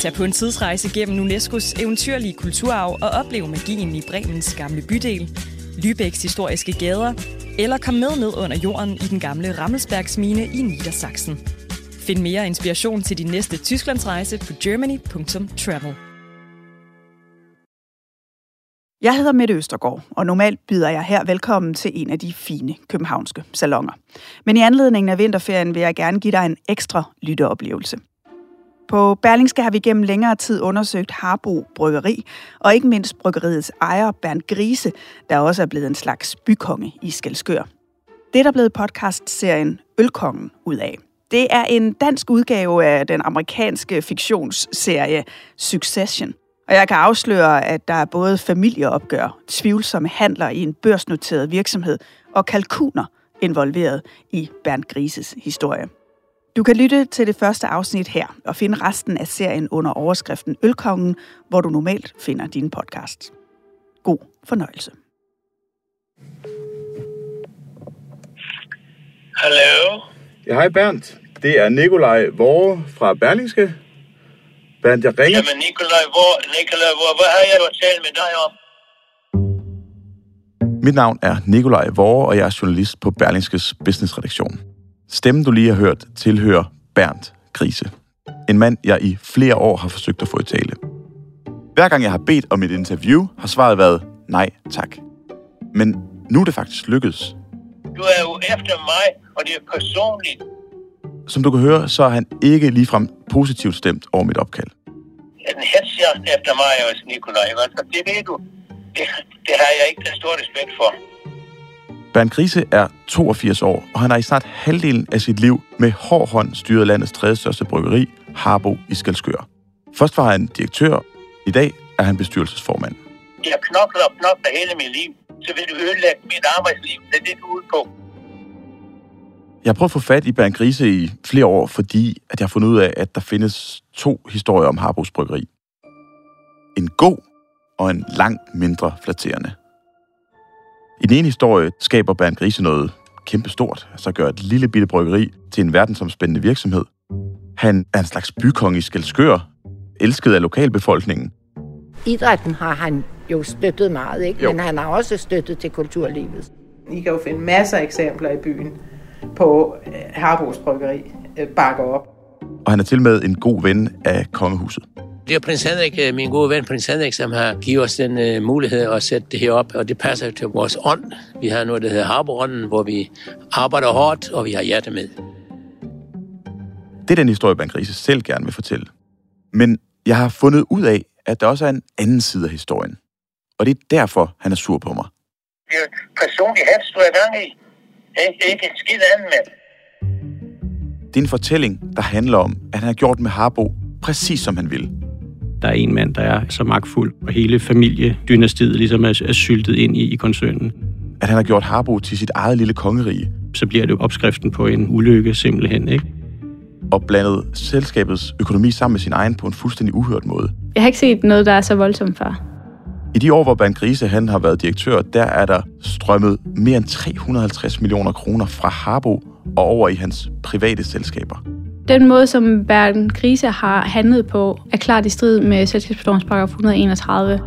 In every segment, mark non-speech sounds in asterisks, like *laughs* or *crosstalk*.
Tag på en tidsrejse gennem UNESCO's eventyrlige kulturarv og oplev magien i Bremens gamle bydel, Lübecks historiske gader, eller kom med ned under jorden i den gamle Rammelsbergsmine i Niedersachsen. Find mere inspiration til din næste Tysklandsrejse på germany.travel. Jeg hedder Mette Østergaard, og normalt byder jeg her velkommen til en af de fine københavnske salonger. Men i anledningen af vinterferien vil jeg gerne give dig en ekstra lytteoplevelse. På Berlingske har vi gennem længere tid undersøgt Harbo Bryggeri, og ikke mindst bryggeriets ejer Bernd Grise, der også er blevet en slags bykonge i Skelskør. Det er der blevet podcast-serien Ølkongen ud af. Det er en dansk udgave af den amerikanske fiktionsserie Succession. Og jeg kan afsløre, at der er både familieopgør, tvivlsomme handler i en børsnoteret virksomhed og kalkuner involveret i Bernd Grises historie. Du kan lytte til det første afsnit her og finde resten af serien under overskriften Ølkongen, hvor du normalt finder din podcast. God fornøjelse. Hallo? Ja, hej Bernd. Det er Nikolaj Vore fra Berlingske. Bernd, jeg ringer... Jamen Nikolaj, hvor, Nikolaj, hvor, hvad har jeg at tale med dig om? Mit navn er Nikolaj Vore, og jeg er journalist på Berlingskes businessredaktion. Stemmen, du lige har hørt, tilhører Bernd Grise. En mand, jeg i flere år har forsøgt at få i tale. Hver gang jeg har bedt om et interview, har svaret været nej tak. Men nu er det faktisk lykkedes. Du er jo efter mig, og det er personligt. Som du kan høre, så er han ikke ligefrem positivt stemt over mit opkald. En hedsjagt efter mig også, Nikolaj. Altså, det ved du. Det, det har jeg ikke den store respekt for. Bernd Grise er 82 år, og han har i snart halvdelen af sit liv med hård hånd styret landets tredje største bryggeri, Harbo i Skalskør. Først var han direktør, i dag er han bestyrelsesformand. Jeg knokler og knokler hele mit liv, så vil du ødelægge mit arbejdsliv. Det er det, du ude på. Jeg har prøvet at få fat i Bernd Grise i flere år, fordi at jeg har fundet ud af, at der findes to historier om Harbos Bryggeri. En god og en langt mindre flatterende. I den ene historie skaber Bernd Grise noget kæmpestort, altså gør et lille bitte bryggeri til en verdensomspændende virksomhed. Han er en slags bykonge i Skelskør, elsket af lokalbefolkningen. Idrætten har han jo støttet meget, ikke? Jo. men han har også støttet til kulturlivet. I kan jo finde masser af eksempler i byen på øh, Harbos Bryggeri øh, bakker op. Og han er til med en god ven af kongehuset. Det er prins Henrik, øh, min gode ven prins Henrik, som har givet os den uh, mulighed at sætte det her op, og det passer til vores ånd. Vi har noget, der hedder Harborånden, hvor vi arbejder hårdt, og vi har hjerte med. Det er den historie, Bernd Grise selv gerne vil fortælle. Men jeg har fundet ud af, at der også er en anden side af historien. Og det er derfor, han er sur på mig. Det er jo personlig hats, du er i gang i. Ikke, ikke en skid anden med. Det er en fortælling, der handler om, at han har gjort med Harbo præcis som han ville. Der er en mand, der er så magtfuld, og hele familiedynastiet ligesom er, er syltet ind i, i koncernen. At han har gjort Harbo til sit eget lille kongerige, Så bliver det jo opskriften på en ulykke simpelthen, ikke? og blandet selskabets økonomi sammen med sin egen på en fuldstændig uhørt måde. Jeg har ikke set noget, der er så voldsomt før. I de år, hvor Bernd Grise han har været direktør, der er der strømmet mere end 350 millioner kroner fra Harbo og over i hans private selskaber. Den måde, som Bergen Krise har handlet på, er klart i strid med selskabslovens paragraf 131.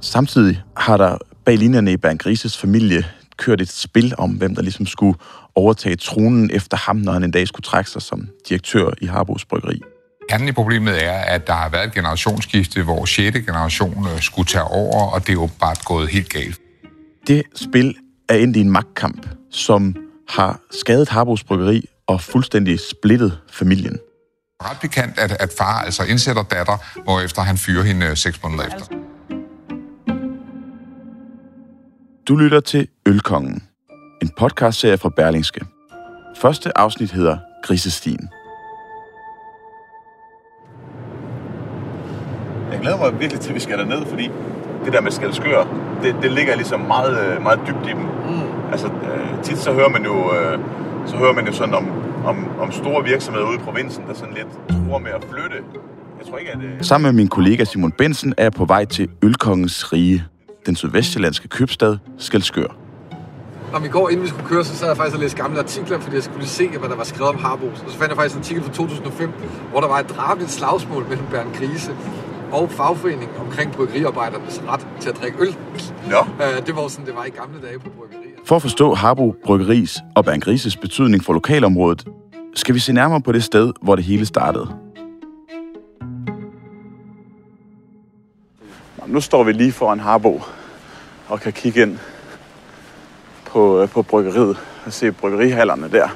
Samtidig har der bag linjerne i Bernd Grises familie kørt et spil om, hvem der ligesom skulle overtage tronen efter ham, når han en dag skulle trække sig som direktør i Harbos Bryggeri. Kernen i problemet er, at der har været et generationsskifte, hvor 6. generation øh, skulle tage over, og det er bare gået helt galt. Det spil er endt i en magtkamp, som har skadet Harbos Bryggeri og fuldstændig splittet familien. Ret bekendt, at, at far altså indsætter datter, hvorefter han fyrer hende øh, seks måneder efter. Du lytter til Ølkongen, en podcastserie fra Berlingske. Første afsnit hedder Grisestien. Jeg glæder mig virkelig til, at vi skal derned, fordi det der med Skalskør, det, det ligger ligesom meget, øh, meget dybt i dem. Mm. Altså, øh, tit så hører man jo, så hører man jo sådan om, om, om store virksomheder ude i provinsen, der sådan lidt tror med at flytte. Jeg tror ikke, at... Øh... Sammen med min kollega Simon Bensen er jeg på vej til Ølkongens rige, den sydvestjyllandske købstad Skalskør. Når vi går, inden vi skulle køre, så sad jeg faktisk og læste gamle artikler, fordi jeg skulle lige se, hvad der var skrevet om Harbos. Og så fandt jeg faktisk en artikel fra 2005, hvor der var et drabeligt slagsmål mellem Bernd Grise og fagforeningen omkring bryggeriarbejdernes ret til at drikke øl. Ja. Øh, det var sådan, det var i gamle dage på bryggerier. For at forstå Harbo Bryggeris og Bangrises betydning for lokalområdet, skal vi se nærmere på det sted, hvor det hele startede. Nu står vi lige foran Harbo og kan kigge ind på, øh, på bryggeriet og se bryggerihallerne der.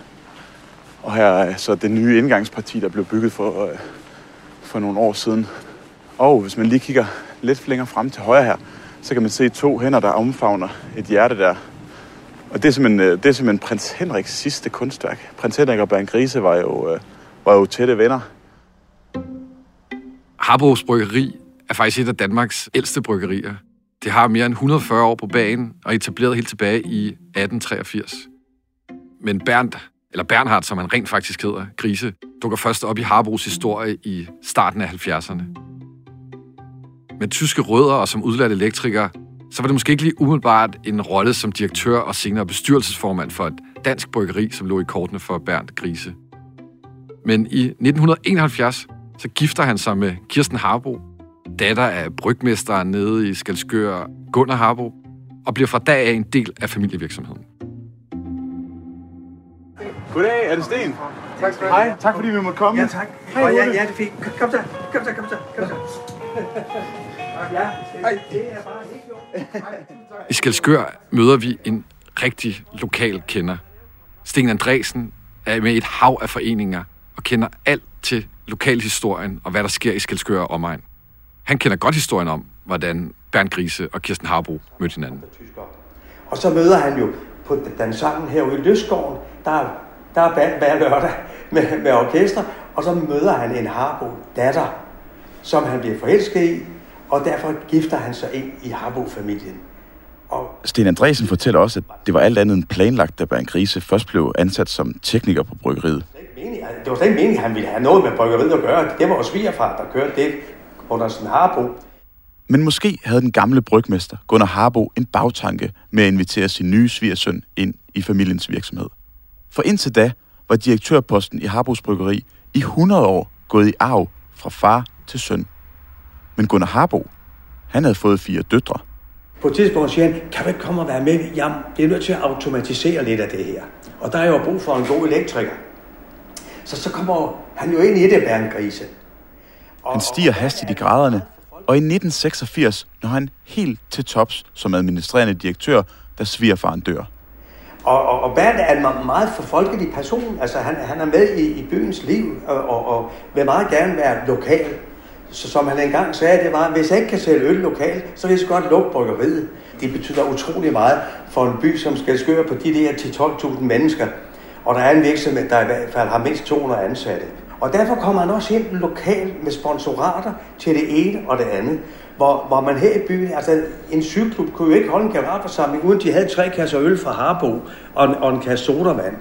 Og her er så det nye indgangsparti, der blev bygget for, øh, for nogle år siden. Og hvis man lige kigger lidt længere frem til højre her, så kan man se to hænder, der omfavner et hjerte der. Og det er simpelthen, øh, det er simpelthen prins Henriks sidste kunstværk. Prins Henrik og Bernd Grise var jo, øh, var jo tætte venner. Harbos Bryggeri er faktisk et af Danmarks ældste bryggerier. Det har mere end 140 år på banen og etableret helt tilbage i 1883. Men Bernd, eller Bernhard, som han rent faktisk hedder, Grise, dukker først op i Harbos historie i starten af 70'erne. Med tyske rødder og som udlært elektriker, så var det måske ikke lige umiddelbart en rolle som direktør og senere bestyrelsesformand for et dansk bryggeri, som lå i kortene for Bernd Grise. Men i 1971, så gifter han sig med Kirsten Harbo, datter af brygmesteren nede i Skalskør, Gunnar Harbo, og bliver fra dag af en del af familievirksomheden. Goddag, er det Sten? Tak skal Hej, tak fordi vi måtte komme. Ja, tak. Hej, ja, Ole. ja, det er fint. Kom så, kom så, kom så, kom så. Ja, det er bare helt jo. I Skelskør møder vi en rigtig lokal kender. Sten Andresen er med i et hav af foreninger og kender alt til lokalhistorien og hvad der sker i Skelskør og omegn. Han kender godt historien om, hvordan Bernd Grise og Kirsten Harbo mødte hinanden. Og så møder han jo på dansangen herude i Løsgården, der er, der er band hver lørdag med, med orkester, og så møder han en Harbo datter, som han bliver forelsket i, og derfor gifter han sig ind i Harbo-familien. Og Sten Andresen fortæller også, at det var alt andet end planlagt, da Bernd Grise først blev ansat som tekniker på bryggeriet. det var slet ikke meningen, at han ville have noget med bryggeriet at gøre. Det var jo svigerfar, der kørte det under sådan Harbo. Men måske havde den gamle brygmester Gunnar Harbo en bagtanke med at invitere sin nye svigersøn ind i familiens virksomhed. For indtil da var direktørposten i Harbos Bryggeri i 100 år gået i arv fra far til søn. Men Gunnar Harbo, han havde fået fire døtre. På et tidspunkt siger han, kan du ikke komme og være med? Jeg bliver nødt til at automatisere lidt af det her. Og der er jo brug for en god elektriker. Så så kommer han jo ind i det, Bernd Grise. Han stiger hastigt i graderne, og i 1986 når han helt til tops som administrerende direktør, da svigerfaren dør. Og, og, og Bernd er en me- meget forfolkelig person. Altså, han, han er med i, i byens liv, og, og, og vil meget gerne være lokal. Så som han engang sagde, det var, hvis jeg ikke kan sælge øl lokalt, så vil jeg så godt lukke bryggeriet. Det betyder utrolig meget for en by, som skal skøre på de der 10-12.000 mennesker. Og der er en virksomhed, der i hvert fald har mindst 200 ansatte. Og derfor kommer han også ind lokalt med sponsorater til det ene og det andet. Hvor, hvor man her i byen, altså en cykelklub kunne jo ikke holde en generalforsamling, uden de havde tre kasser øl fra Harbo og en, og en kasse sodavand.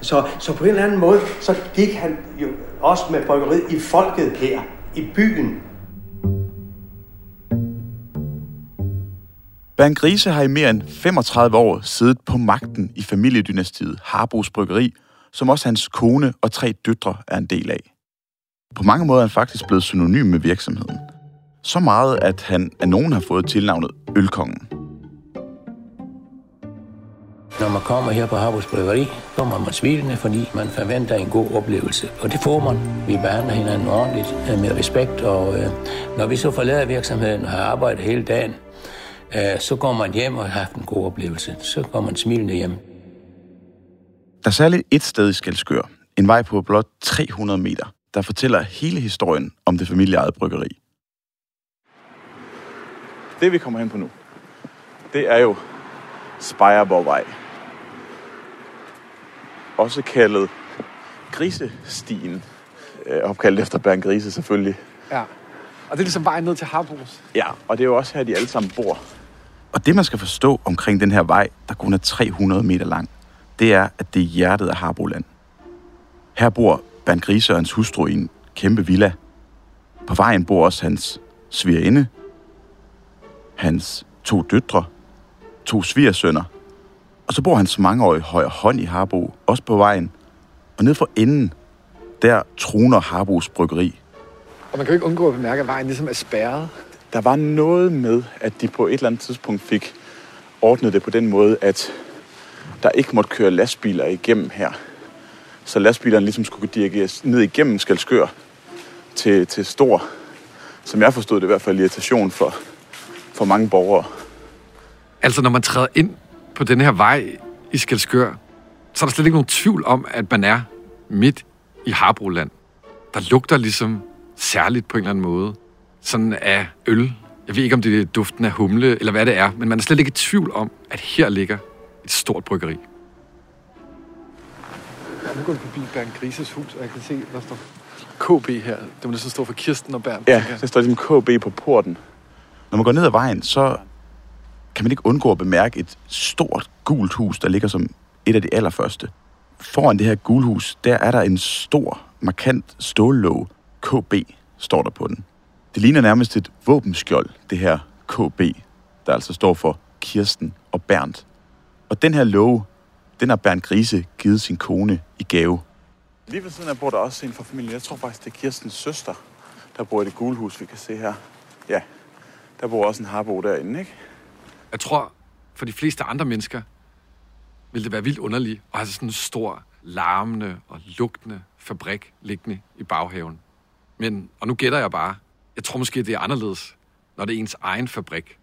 Så, så på en eller anden måde, så gik han jo også med bryggeriet i folket her, i byen. Bernd Grise har i mere end 35 år siddet på magten i familiedynastiet Harbos Bryggeri, som også hans kone og tre døtre er en del af. På mange måder er han faktisk blevet synonym med virksomheden. Så meget, at han af nogen har fået tilnavnet Ølkongen. Når man kommer her på Harbos Bryggeri, kommer man smilende, fordi man forventer en god oplevelse. Og det får man. Vi behandler hinanden ordentligt, øh, med respekt, og øh, når vi så forlader virksomheden og har arbejdet hele dagen, øh, så går man hjem og har haft en god oplevelse. Så går man smilende hjem. Der er særligt et sted i Skelskør, en vej på blot 300 meter, der fortæller hele historien om det familieejede bryggeri. Det vi kommer hen på nu, det er jo Spejerborgvej. Også kaldet Grisestien. Øh, opkaldt efter Bernd Grise selvfølgelig. Ja. Og det er ligesom vejen ned til Harbos. Ja, og det er jo også her, de alle sammen bor. Og det, man skal forstå omkring den her vej, der kun er 300 meter lang, det er, at det er hjertet af Harboland. Her bor Bernd Grise og hans hustru i en kæmpe villa. På vejen bor også hans svigerinde, hans to døtre, to svigersønner Og så bor hans mangeårige højre hånd i Harbo, også på vejen. Og ned for enden, der troner Harbos bryggeri. Og man kan jo ikke undgå at bemærke, at vejen ligesom er spærret. Der var noget med, at de på et eller andet tidspunkt fik ordnet det på den måde, at der ikke måtte køre lastbiler igennem her. Så lastbilerne ligesom skulle dirigeres ned igennem Skalskør til, til stor, som jeg forstod det i hvert fald, irritation for, for mange borgere. Altså, når man træder ind på den her vej i Skalskør, så er der slet ikke nogen tvivl om, at man er midt i Harbroland. Der lugter ligesom særligt på en eller anden måde. Sådan af øl. Jeg ved ikke, om det er duften af humle, eller hvad det er, men man er slet ikke i tvivl om, at her ligger et stort bryggeri. Nu går vi forbi Bernd Grises hus, og jeg kan se, der står KB her. Det må næsten stå for Kirsten og Bernd. Ja, der står ligesom KB på porten. Når man går ned ad vejen, så kan man ikke undgå at bemærke et stort gult hus, der ligger som et af de allerførste. Foran det her gulhus, der er der en stor, markant stållåg. KB står der på den. Det ligner nærmest et våbenskjold, det her KB, der altså står for Kirsten og Bernd. Og den her låge, den har Bernd Grise givet sin kone i gave. Lige ved siden af bor der også en fra familien. Jeg tror faktisk, det er Kirstens søster, der bor i det gule hus, vi kan se her. Ja, der bor også en harbo derinde, ikke? Jeg tror, for de fleste andre mennesker, ville det være vildt underligt at have sådan en stor, larmende og lugtende fabrik liggende i baghaven. Men, og nu gætter jeg bare, jeg tror måske, det er anderledes, når det er ens egen fabrik.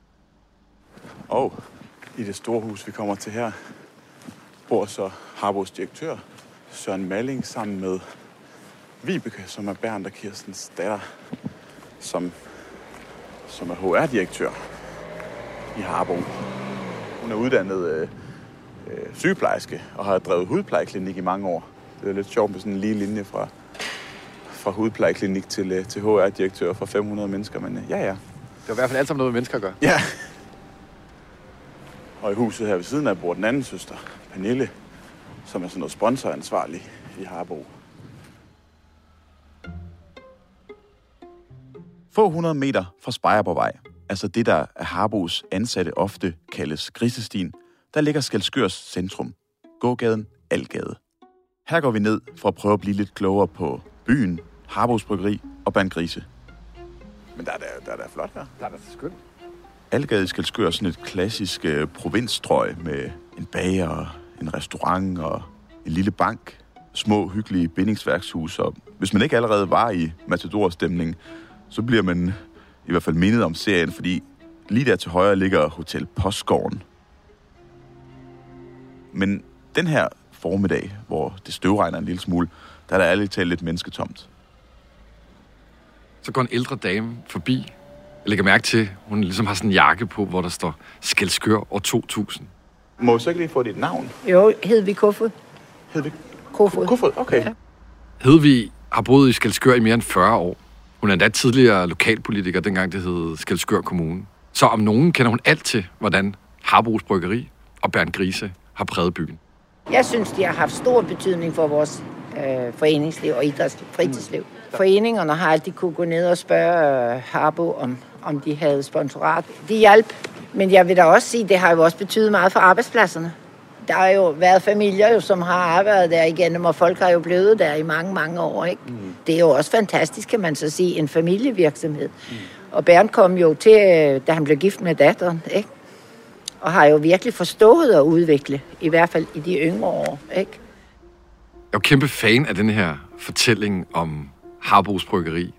Og i det store hus, vi kommer til her, bor så Harbos direktør, Søren Malling, sammen med Vibeke, som er Bernd og Kirstens datter, som, som er HR-direktør i Harbo. Hun er uddannet øh, øh, sygeplejerske og har drevet hudplejeklinik i mange år. Det er lidt sjovt med sådan en lige linje fra, fra hudplejeklinik til, øh, til HR-direktør for 500 mennesker, men øh, ja, ja. Det var i hvert fald alt sammen noget med mennesker at gøre. Ja. Og i huset her ved siden af bor den anden søster, Pernille, som er sådan noget sponsoransvarlig i Harbo. Få 100 meter fra Spejerborgvej, altså det, der er Harbos ansatte ofte kaldes Grisestien, der ligger Skalskørs centrum, gågaden Algade. Her går vi ned for at prøve at blive lidt klogere på byen, Harbos Bryggeri og Bandgrise. Men der er da, der er flot her. Der er da skønt. Algade i Skalskør er sådan et klassisk øh, provinsstrøg med en bager, en restaurant og en lille bank, små hyggelige bindingsværkshus. Og hvis man ikke allerede var i Matador-stemning, så bliver man i hvert fald mindet om serien, fordi lige der til højre ligger Hotel Postgården. Men den her formiddag, hvor det støvregner en lille smule, der er der ærligt talt lidt mennesketomt. Så går en ældre dame forbi. Jeg lægger mærke til, at hun ligesom har sådan en jakke på, hvor der står Skelskør år 2000. Må jeg så ikke lige få dit navn? Jo, Hedvig Kofod. Hedvig Kofod. Kofod, okay. Ja. Hedvig har boet i Skelskør i mere end 40 år. Hun er endda tidligere lokalpolitiker, dengang det hed Skelskør Kommune. Så om nogen kender hun alt til, hvordan Harbos Bryggeri og Bernd Grise har præget byen. Jeg synes, de har haft stor betydning for vores øh, foreningsliv og idrætsliv, fritidsliv. Mm. Foreningerne har altid kunne gå ned og spørge øh, Harbo, om, om de havde sponsorat. De hjalp, men jeg vil da også sige, det har jo også betydet meget for arbejdspladserne. Der har jo været familier, jo, som har arbejdet der igennem, og folk har jo blevet der i mange, mange år. Ikke? Mm. Det er jo også fantastisk, kan man så sige, en familievirksomhed. Mm. Og Bernd kom jo til, øh, da han blev gift med datteren, ikke? og har jo virkelig forstået at udvikle, i hvert fald i de yngre år. Ikke? Jeg er jo kæmpe fan af den her fortælling om Harbos Bryggeri.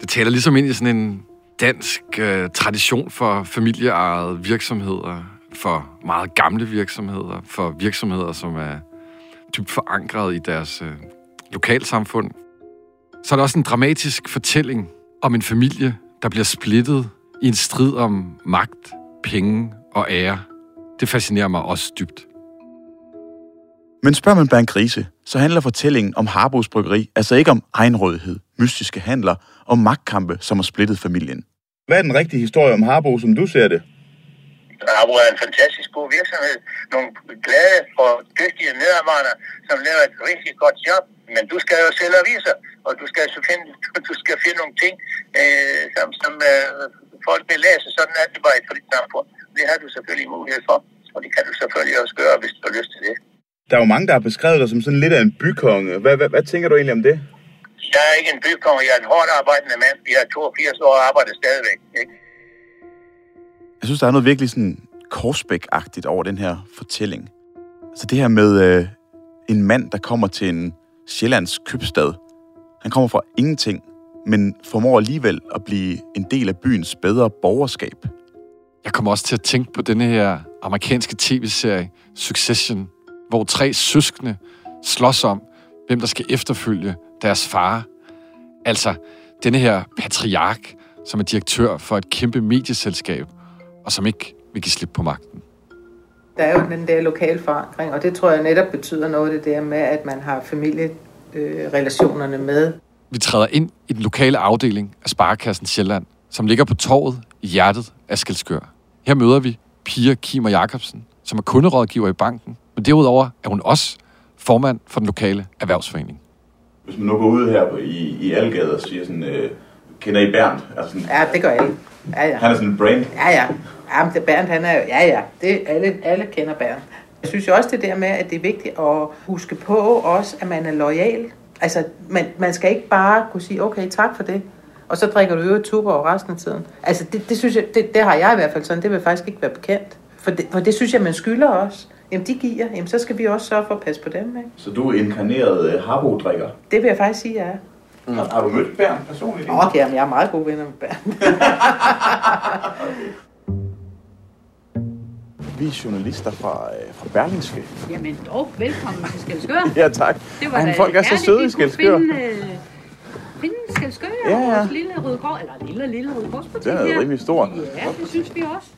Det taler ligesom ind i sådan en dansk uh, tradition for familieejede virksomheder, for meget gamle virksomheder, for virksomheder, som er dybt forankret i deres uh, lokalsamfund. Så er der også en dramatisk fortælling om en familie, der bliver splittet i en strid om magt, penge og ære. Det fascinerer mig også dybt. Men spørger man Bernd Grise, så handler fortællingen om Harbos Bryggeri altså ikke om egenrådighed, mystiske handler og magtkampe, som har splittet familien. Hvad er den rigtige historie om Harbo, som du ser det? Harbo er en fantastisk god virksomhed. Nogle glade og dygtige medarbejdere, som laver et rigtig godt job. Men du skal jo sælge aviser, og du skal, finde, *laughs* du skal finde nogle ting, øh, som, som øh, folk vil læse. Sådan er det bare i et frit samfund. Det har du selvfølgelig mulighed for. Og det kan du selvfølgelig også gøre, hvis du har lyst til det. Der er jo mange, der har beskrevet dig som sådan lidt af en bykonge. Hvad, hvad, hvad tænker du egentlig om det? Jeg er ikke en bykonge, jeg er en hårdt arbejdende mand. Jeg er 82 år og arbejder stadigvæk. Ikke? Jeg synes, der er noget virkelig sådan Korsbæk-agtigt over den her fortælling. Altså det her med øh, en mand, der kommer til en Sjællands købstad. Han kommer fra ingenting, men formår alligevel at blive en del af byens bedre borgerskab. Jeg kommer også til at tænke på denne her amerikanske tv-serie Succession, hvor tre søskende slås om, hvem der skal efterfølge deres far. Altså, denne her patriark, som er direktør for et kæmpe medieselskab, og som ikke vil give slip på magten. Der er jo den der lokale forankring, og det tror jeg netop betyder noget det der med, at man har familierelationerne med. Vi træder ind i den lokale afdeling af Sparekassen Sjælland, som ligger på torvet i hjertet af Skelskør. Her møder vi Pia Kim og Jacobsen, som er kunderådgiver i banken, men derudover er hun også formand for den lokale erhvervsforening. Hvis man nu går ud her på, i, i Algade og siger sådan, øh, kender I Bernd? Altså sådan, Ja, det gør alle. Ja, ja. Han er sådan en brand. Ja, ja. Ja, men det Bernd, han er ja, ja. Det, alle, alle kender Bernd. Jeg synes jo også det der med, at det er vigtigt at huske på også, at man er lojal. Altså, man, man skal ikke bare kunne sige, okay, tak for det, og så drikker du øvrigt tuber over resten af tiden. Altså, det, det synes jeg, det, det har jeg i hvert fald sådan, det vil faktisk ikke være bekendt. For det, for det synes jeg, man skylder os. Jamen, de giver, jamen, så skal vi også sørge for at passe på dem, ikke? Så du er inkarneret øh, harbo-drikker. Det vil jeg faktisk sige, jeg er. Mm. Har, har du mødt Bernd personligt? Okay, jamen, jeg er meget gode venner med Bernd. *laughs* Vi er journalister fra, øh, fra Berlingske. Jamen dog, velkommen til Skelskør. Ja, tak. Det var Ej, folk er så søde i Skelskør. Finde, øh, finde Skelskør Ja, ja, ja. ja. vores lille røde kors, eller lille, lille røde korsbutik Den er rimelig stor. Ja, det synes vi også.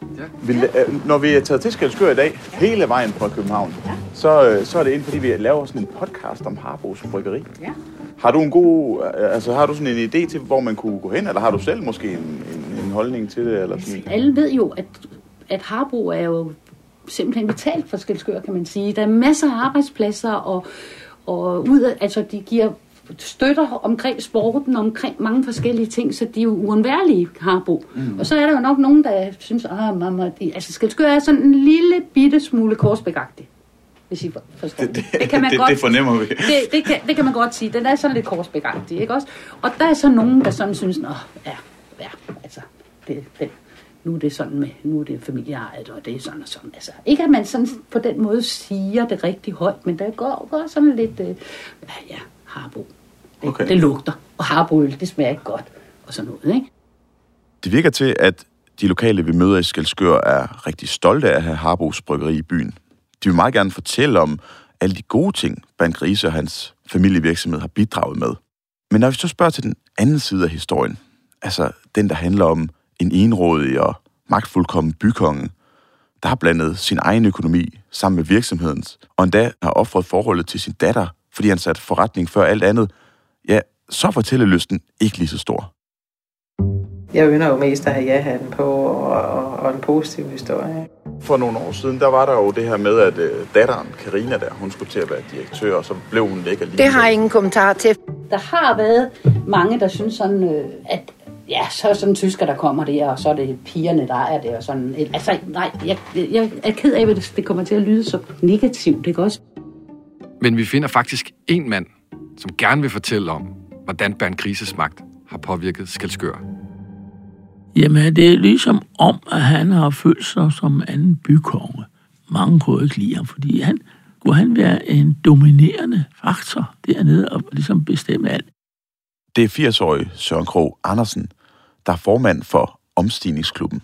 Vi, øh, når vi er taget til Skelskør i dag, hele vejen fra København, så, øh, så er det ind, fordi vi laver sådan en podcast om Harbos Bryggeri. Ja. Har du en god, øh, altså har du sådan en idé til, hvor man kunne gå hen, eller har du selv måske en, en, en holdning til det? Eller sådan? Alle ved jo, at, at Harbo er jo simpelthen vitalt for Skelskør, kan man sige. Der er masser af arbejdspladser, og, og ud af, altså, de giver støtter omkring sporten, omkring mange forskellige ting, så de er jo uundværlige, Harbo. Mm. Og så er der jo nok nogen, der synes, at mamma, de, altså Skelskør er sådan en lille bitte smule korsbækagtig hvis I forstår. Det, det, det, det fornemmer vi. Det, det, kan, det kan man godt sige. Den er sådan lidt korsbækagtig, ikke også? Og der er så nogen, der sådan synes, Nå, ja, ja, altså, det, det, nu er det sådan med, nu er det familieejet, og det er sådan og sådan. Altså, ikke at man sådan på den måde siger det rigtig højt, men der går, går sådan lidt, øh, ja, harbo. Det, Okay. det lugter, og harboøl, det smager ikke godt, og sådan noget, ikke? Det virker til, at de lokale, vi møder i Skelskør, er rigtig stolte af at have Harbos Bryggeri i byen. De vil meget gerne fortælle om alle de gode ting, Bernd Grise og hans familievirksomhed har bidraget med. Men når vi så spørger til den anden side af historien, altså den, der handler om en enrådig og magtfuldkommen bykonge, der har blandet sin egen økonomi sammen med virksomhedens, og endda har offret forholdet til sin datter, fordi han satte forretning før alt andet, ja, så er fortællelysten ikke lige så stor. Jeg ynder jo mest at have ja-hatten på, og, og, og en positiv historie. For nogle år siden, der var der jo det her med, at øh, datteren, Karina der, hun skulle til at være direktør, og så blev hun væk alligevel. Det har jeg ingen kommentar til. Der har været mange, der synes sådan, øh, at ja, så er sådan en tysker, der kommer der, og så er det pigerne, der er det, og sådan. Altså, nej, jeg, jeg er ked af, at det kommer til at lyde så negativt, ikke også? Men vi finder faktisk en mand, som gerne vil fortælle om, hvordan Bernd Grises magt har påvirket Skelskør. Jamen, det er ligesom om, at han har følt sig som anden bykonge. Mange kunne ikke lide ham, fordi han kunne han være en dominerende faktor dernede og ligesom bestemme alt. Det er 80-årige Søren Krog Andersen, der er formand for Omstigningsklubben.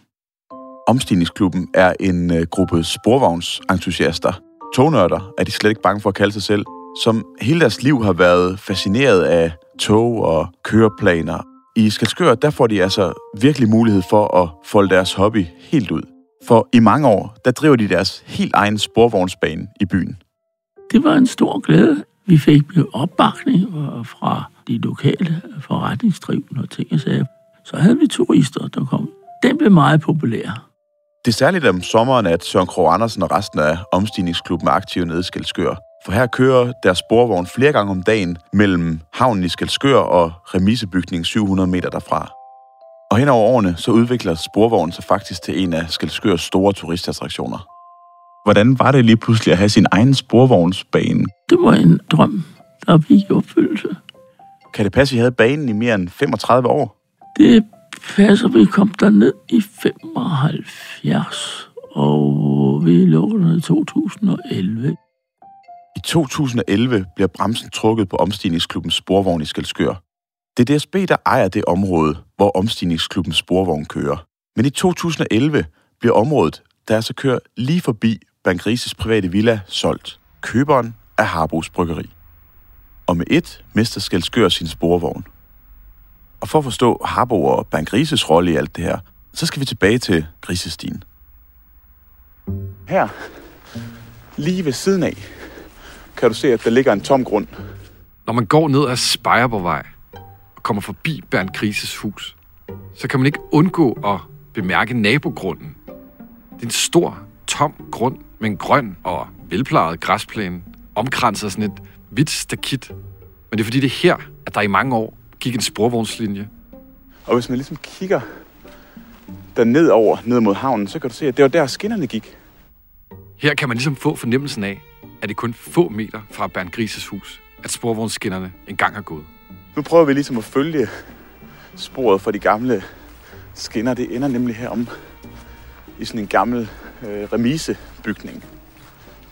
Omstigningsklubben er en øh, gruppe sporvognsentusiaster. Tognørder er de slet ikke bange for at kalde sig selv, som hele deres liv har været fascineret af tog og køreplaner. I Skalskør, der får de altså virkelig mulighed for at folde deres hobby helt ud. For i mange år, der driver de deres helt egen sporvognsbane i byen. Det var en stor glæde. Vi fik opbakning fra de lokale forretningsdrivende og ting og sager. Så havde vi turister, der kom. Den blev meget populær. Det er særligt om sommeren, at Søren Krog Andersen og resten af omstigningsklubben er aktive nede i Skelskør. For her kører deres sporvogn flere gange om dagen mellem havnen i Skelskør og remisebygningen 700 meter derfra. Og hen over årene, så udvikler sporvognen sig faktisk til en af Skelskørs store turistattraktioner. Hvordan var det lige pludselig at have sin egen sporvognsbane? Det var en drøm, der gik i opfyldelse. Kan det passe, at I havde banen i mere end 35 år? Det passer, vi kom derned i 75, og vi lukkede i 2011. I 2011 bliver bremsen trukket på omstigningsklubbens sporvogn i Skelskør. Det er DSB, der ejer det område, hvor omstigningsklubbens sporvogn kører. Men i 2011 bliver området, der altså kører lige forbi Bankrises private villa, solgt. Køberen er Harbos Bryggeri. Og med et mister Skelskør sin sporvogn. Og for at forstå Harbo og Bankrises rolle i alt det her, så skal vi tilbage til Grisestien. Her, lige ved siden af, kan du se, at der ligger en tom grund. Når man går ned ad Spejerborgvej og kommer forbi Bernd Grises hus, så kan man ikke undgå at bemærke nabogrunden. Det er en stor, tom grund med en grøn og velplejet græsplæne, omkranset af sådan et hvidt stakit. Men det er fordi, det er her, at der i mange år gik en sporvognslinje. Og hvis man ligesom kigger derned over, ned mod havnen, så kan du se, at det var der skinnerne gik. Her kan man ligesom få fornemmelsen af, at det kun få meter fra Bernd Grises hus, at sporvognsskinnerne engang har gået. Nu prøver vi ligesom at følge sporet for de gamle skinner. Det ender nemlig herom i sådan en gammel øh, remisebygning.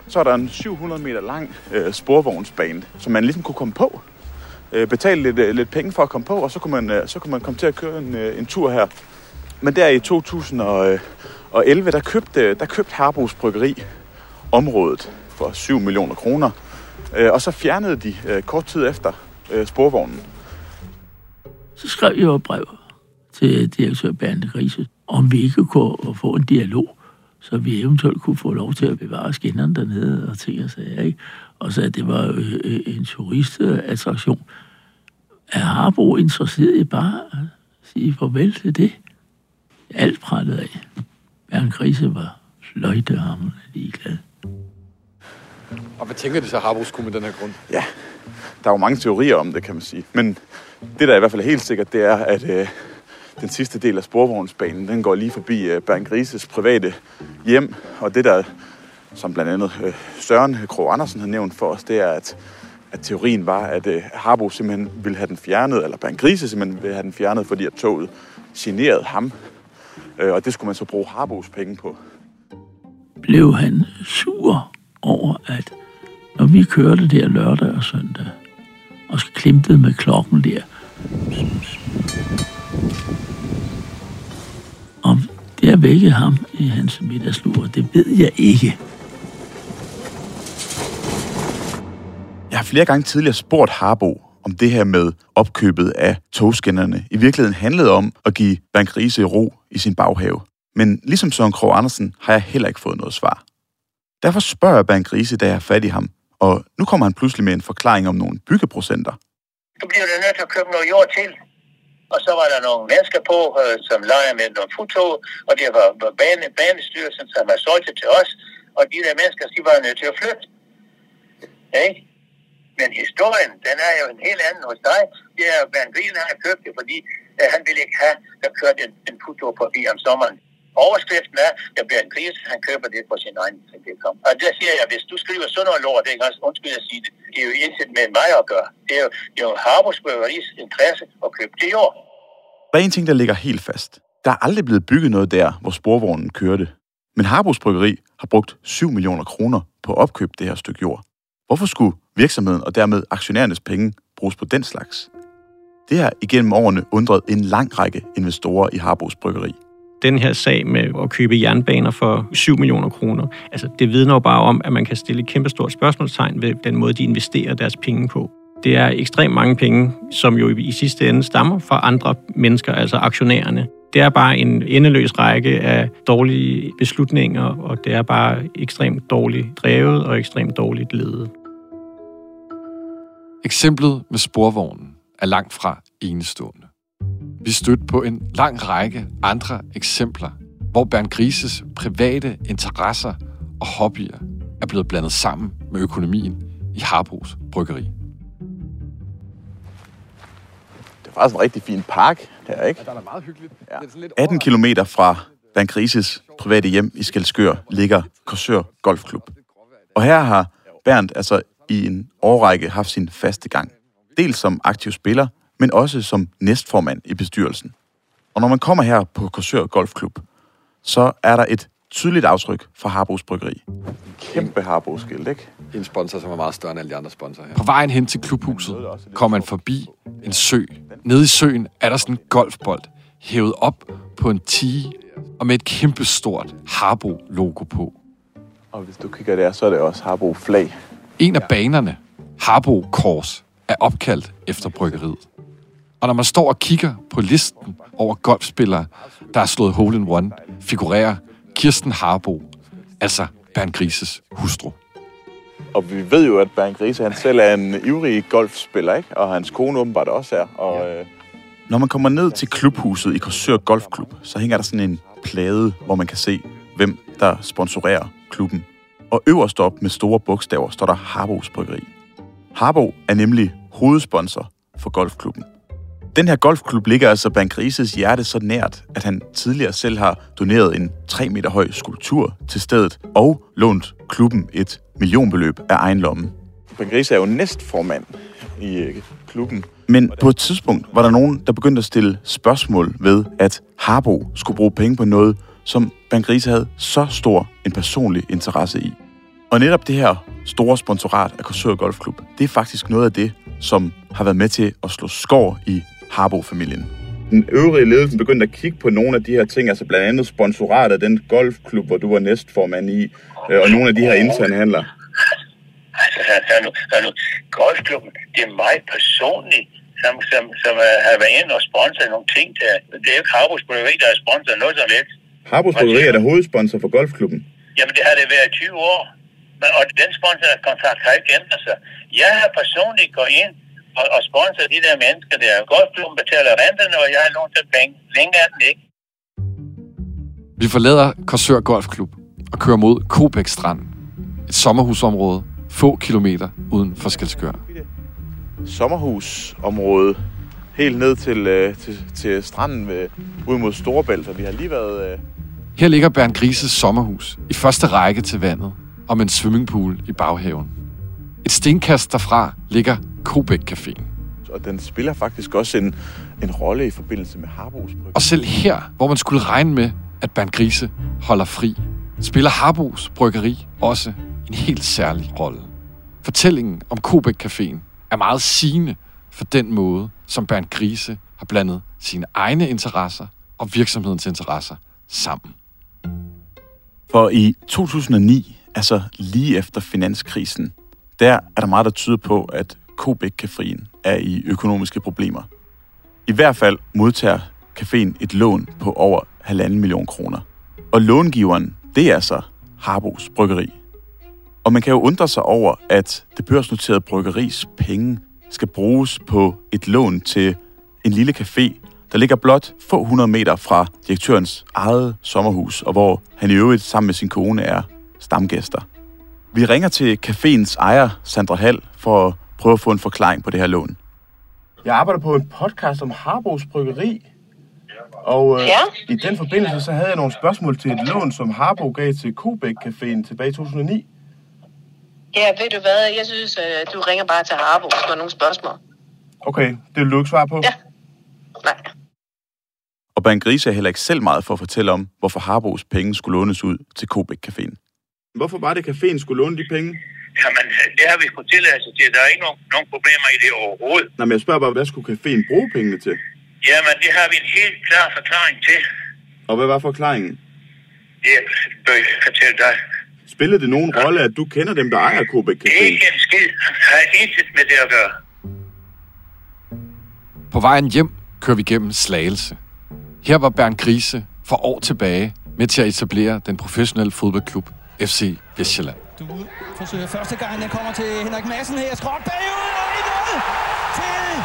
Så er der en 700 meter lang øh, sporvognsbane, som man ligesom kunne komme på. Øh, betale lidt, øh, lidt penge for at komme på, og så kunne man, øh, så kunne man komme til at køre en, øh, en tur her. Men der i 2011, der købte, der købte Harbos Bryggeri området for 7 millioner kroner. Øh, og så fjernede de øh, kort tid efter øh, sporvognen. Så skrev jeg et brev til direktør Bernd Grise, om vi ikke kunne få en dialog, så vi eventuelt kunne få lov til at bevare skinnerne dernede og ting og sager. Ikke? Og så at det var øh, øh en turistattraktion. Er Harbo interesseret i bare at sige farvel til det? Alt prættet af. Bernd Grise var fløjtehammerende ligeglad. Og hvad tænker de så, Harbo skulle med den her grund? Ja, der er jo mange teorier om det, kan man sige. Men det, der i hvert fald er helt sikkert, det er, at øh, den sidste del af sporvognsbanen, den går lige forbi øh, Bernd Grises private hjem. Og det, der, som blandt andet øh, Søren Krog Andersen har nævnt for os, det er, at, at teorien var, at øh, Harbo simpelthen ville have den fjernet, eller Bernd Grise simpelthen ville have den fjernet, fordi at toget generede ham. Øh, og det skulle man så bruge Harbos penge på. Blev han sur over, at når vi kørte der lørdag og søndag, og klimpede med klokken der, om det har vækket ham i hans middagslur, det ved jeg ikke. Jeg har flere gange tidligere spurgt Harbo, om det her med opkøbet af togskinnerne i virkeligheden handlede om at give Bank Riese ro i sin baghave. Men ligesom Søren Krog Andersen har jeg heller ikke fået noget svar. Derfor spørger jeg Bank Riese, da jeg har fat i ham, og nu kommer han pludselig med en forklaring om nogle byggeprocenter. Du bliver da nødt til at købe noget jord til. Og så var der nogle mennesker på, øh, som leger med nogle futtog, og det var bane, banestyrelsen, som var solgt til os, og de der mennesker, de var nødt til at flytte. Okay? Men historien, den er jo en helt anden hos dig. Det er, at Bernd Grien har købt det, fordi at han ville ikke have, der kørte en, en futtog på om sommeren. Overskriften er, at Bernd Gris, han køber det på sin egen kom. Og der siger jeg, hvis du skriver sådan noget lort, det er også undskyld at sige det, det er jo intet med mig at gøre. Det er jo, det er jo Harbos Bøveris interesse at købe det jord. Der er en ting, der ligger helt fast. Der er aldrig blevet bygget noget der, hvor sporvognen kørte. Men Harbos Bryggeri har brugt 7 millioner kroner på at opkøbe det her stykke jord. Hvorfor skulle virksomheden og dermed aktionærernes penge bruges på den slags? Det har igennem årene undret en lang række investorer i Harbos Bryggeri den her sag med at købe jernbaner for 7 millioner kroner, altså det vidner jo bare om, at man kan stille et kæmpestort spørgsmålstegn ved den måde, de investerer deres penge på. Det er ekstremt mange penge, som jo i sidste ende stammer fra andre mennesker, altså aktionærerne. Det er bare en endeløs række af dårlige beslutninger, og det er bare ekstremt dårligt drevet og ekstremt dårligt ledet. Eksemplet med sporvognen er langt fra enestående. Vi stødte på en lang række andre eksempler, hvor Bernd Grises private interesser og hobbyer er blevet blandet sammen med økonomien i Harbos Bryggeri. Det er faktisk en rigtig fin park, der, ikke? Ja, der er meget hyggeligt. Ja. Det er lidt 18 km fra Bernd Grises private hjem i Skelskør ligger Korsør Golfklub. Og her har Bernd altså i en årrække haft sin faste gang. Dels som aktiv spiller, men også som næstformand i bestyrelsen. Og når man kommer her på Korsør Golfklub, så er der et tydeligt aftryk fra Harbos Bryggeri. Kæmpe Harbo-skilt, ikke? En sponsor, som er meget større end alle de andre sponsorer her. På vejen hen til klubhuset kommer man forbi en sø. Nede i søen er der sådan en golfbold, hævet op på en tige, og med et kæmpe stort Harbo-logo på. Og hvis du kigger der, så er det også Harbo flag. En af banerne, Harbo Kors, er opkaldt efter bryggeriet. Og når man står og kigger på listen over golfspillere, der har slået hole in one, figurerer Kirsten Harbo, altså Bernd Grises hustru. Og vi ved jo, at Bernd Grise han selv er en ivrig golfspiller, ikke? Og hans kone åbenbart også er. Og, øh... Når man kommer ned til klubhuset i Korsør Golfklub, så hænger der sådan en plade, hvor man kan se, hvem der sponsorerer klubben. Og øverst op med store bogstaver står der Harbos Bryggeri. Harbo er nemlig hovedsponsor for golfklubben. Den her golfklub ligger altså Bernd Grises hjerte så nært, at han tidligere selv har doneret en 3 meter høj skulptur til stedet og lånt klubben et millionbeløb af egen lomme. Bernd Grise er jo næstformand i øh, klubben. Men på et tidspunkt var der nogen, der begyndte at stille spørgsmål ved, at Harbo skulle bruge penge på noget, som Bernd Grise havde så stor en personlig interesse i. Og netop det her store sponsorat af Korsør Golfklub, det er faktisk noget af det, som har været med til at slå skår i Harbo-familien. Den øvrige ledelse begyndte at kigge på nogle af de her ting, altså blandt andet sponsorat af den golfklub, hvor du var næstformand i, øh, og nogle af de her interne handler. Altså, hør nu, hør nu. Golfklubben, det er mig personligt, som, som, som uh, har været inde og sponsoret nogle ting der. Det er jo ikke Harbos Bryggeri, der har sponsoret noget som helst. Harbos Bryggeri er der hovedsponsor for golfklubben. Jamen, det har det været i 20 år. Men, og den sponsorkontrakt har ikke ændret sig. Jeg har personligt gået ind og, og sponsoret de der mennesker der. Golfklubben betaler renterne, og jeg har lånt dem penge. Længere er den ikke. Vi forlader Korsør Golfklub og kører mod Kobæk Strand. Et sommerhusområde få kilometer uden for Skelskør. Sommerhusområde helt ned til, øh, til, til stranden ved, ud mod Storebælt, og vi har lige været... Øh... Her ligger Bernd Grises sommerhus i første række til vandet og med en swimmingpool i baghaven. Et stenkast derfra ligger Kobæk Caféen. Og den spiller faktisk også en, en rolle i forbindelse med Harbos Og selv her, hvor man skulle regne med, at Bernd Grise holder fri, spiller Harbos Bryggeri også en helt særlig rolle. Fortællingen om Kobæk Caféen er meget sigende for den måde, som Bernd Grise har blandet sine egne interesser og virksomhedens interesser sammen. For i 2009, altså lige efter finanskrisen, der er der meget, der tyder på, at Kobæk Caféen er i økonomiske problemer. I hvert fald modtager caféen et lån på over halvanden million kroner. Og långiveren, det er så Harbos Bryggeri. Og man kan jo undre sig over, at det børsnoterede bryggeris penge skal bruges på et lån til en lille café, der ligger blot få hundrede meter fra direktørens eget sommerhus, og hvor han i øvrigt sammen med sin kone er stamgæster. Vi ringer til caféens ejer, Sandra Hall, for at prøve at få en forklaring på det her lån. Jeg arbejder på en podcast om Harbos Bryggeri, og øh, ja. i den forbindelse så havde jeg nogle spørgsmål til et lån, som Harbo gav til Kobæk Caféen tilbage i 2009. Ja, ved du hvad? Jeg synes, øh, du ringer bare til Harbo, hvis du har nogle spørgsmål. Okay, det vil du ikke svare på? Ja. Nej. Og Bernd Grise er heller ikke selv meget for at fortælle om, hvorfor Harbos penge skulle lånes ud til Kobæk Caféen. Hvorfor var det, caféen skulle låne de penge? Jamen, det har vi sgu tilladelse til. Der er ikke nogen, nogen problemer i det overhovedet. Nej, men jeg spørger bare, hvad skulle caféen bruge pengene til? Jamen, det har vi en helt klar forklaring til. Og hvad var forklaringen? Det bør jeg fortælle dig. Spillede det nogen rolle, at du kender dem, der ejer Kobæk Caféen? Ikke en skid. Har intet med det at gøre. På vejen hjem kører vi gennem Slagelse. Her var Bernd Grise for år tilbage med til at etablere den professionelle fodboldklub FC Vestjylland. Du forsøger første gang, den kommer til Henrik Madsen her. Skråt bagud og 1 til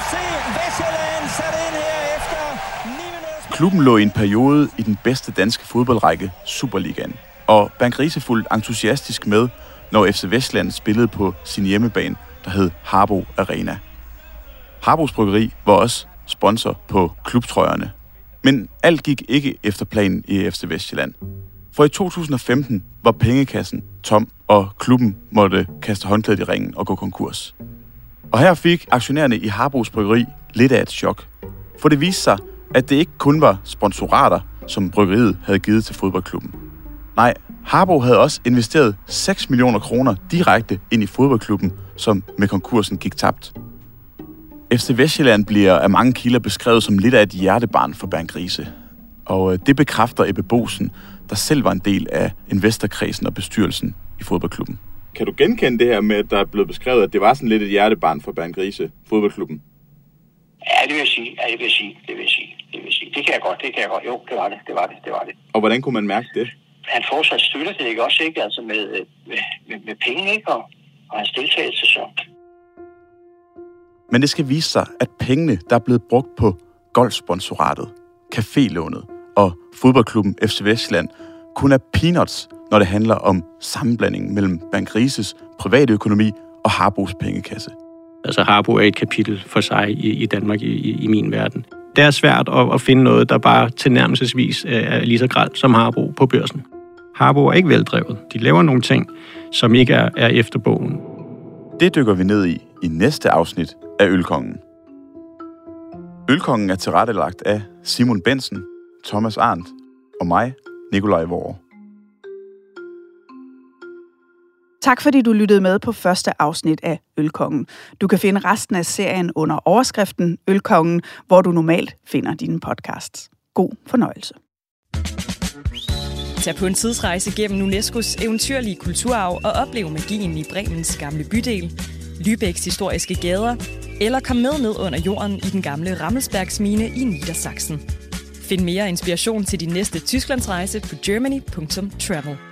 FC Vestjylland. Sat ind her efter 9 minutter. Klubben lå i en periode i den bedste danske fodboldrække, Superligaen. Og Bernd Grise fulgte entusiastisk med, når FC Vestland spillede på sin hjemmebane, der hed Harbo Arena. Harbos Bryggeri var også sponsor på klubtrøjerne. Men alt gik ikke efter planen i FC Vestjylland. For i 2015 var pengekassen tom, og klubben måtte kaste håndklædet i ringen og gå konkurs. Og her fik aktionærerne i Harbos Bryggeri lidt af et chok. For det viste sig, at det ikke kun var sponsorater, som bryggeriet havde givet til fodboldklubben. Nej, Harbo havde også investeret 6 millioner kroner direkte ind i fodboldklubben, som med konkursen gik tabt. FC Vestjylland bliver af mange kilder beskrevet som lidt af et hjertebarn for Bernd Grise. Og øh, det bekræfter Ebbe Bosen, der selv var en del af investorkredsen og bestyrelsen i fodboldklubben. Kan du genkende det her med, at der er blevet beskrevet, at det var sådan lidt et hjertebarn for Bernd Grise, fodboldklubben? Ja, det vil jeg sige. Ja, det vil jeg sige. Det vil jeg sige. Det vil jeg sige. Det kan jeg godt. Det kan jeg godt. Jo, det var det. Det var det. Det var det. Og hvordan kunne man mærke det? Han fortsat støtter det ikke også, ikke? Altså med, med, med, med penge, ikke? Og, og hans deltagelse, så. Men det skal vise sig, at pengene, der er blevet brugt på golfsponsoratet, cafélånet og fodboldklubben FC Vestland, kun er peanuts, når det handler om sammenblandingen mellem Bankrises private økonomi og Harbos pengekasse. Altså Harbo er et kapitel for sig i, i Danmark i, i min verden. Det er svært at, at finde noget, der bare tilnærmelsesvis er lige så gralt som Harbo på børsen. Harbo er ikke veldrevet. De laver nogle ting, som ikke er, er efter bogen. Det dykker vi ned i i næste afsnit af Ølkongen. Ølkongen er tilrettelagt af Simon Bensen, Thomas Arndt og mig, Nikolaj Vore. Tak fordi du lyttede med på første afsnit af Ølkongen. Du kan finde resten af serien under overskriften Ølkongen, hvor du normalt finder dine podcasts. God fornøjelse. Tag på en tidsrejse gennem UNESCO's eventyrlige kulturarv og oplev magien i Bremens gamle bydel, Lübecks historiske gader, eller kom med ned under jorden i den gamle Rammelsbergsmine i Niedersachsen. Find mere inspiration til din næste Tysklandsrejse på germany.travel.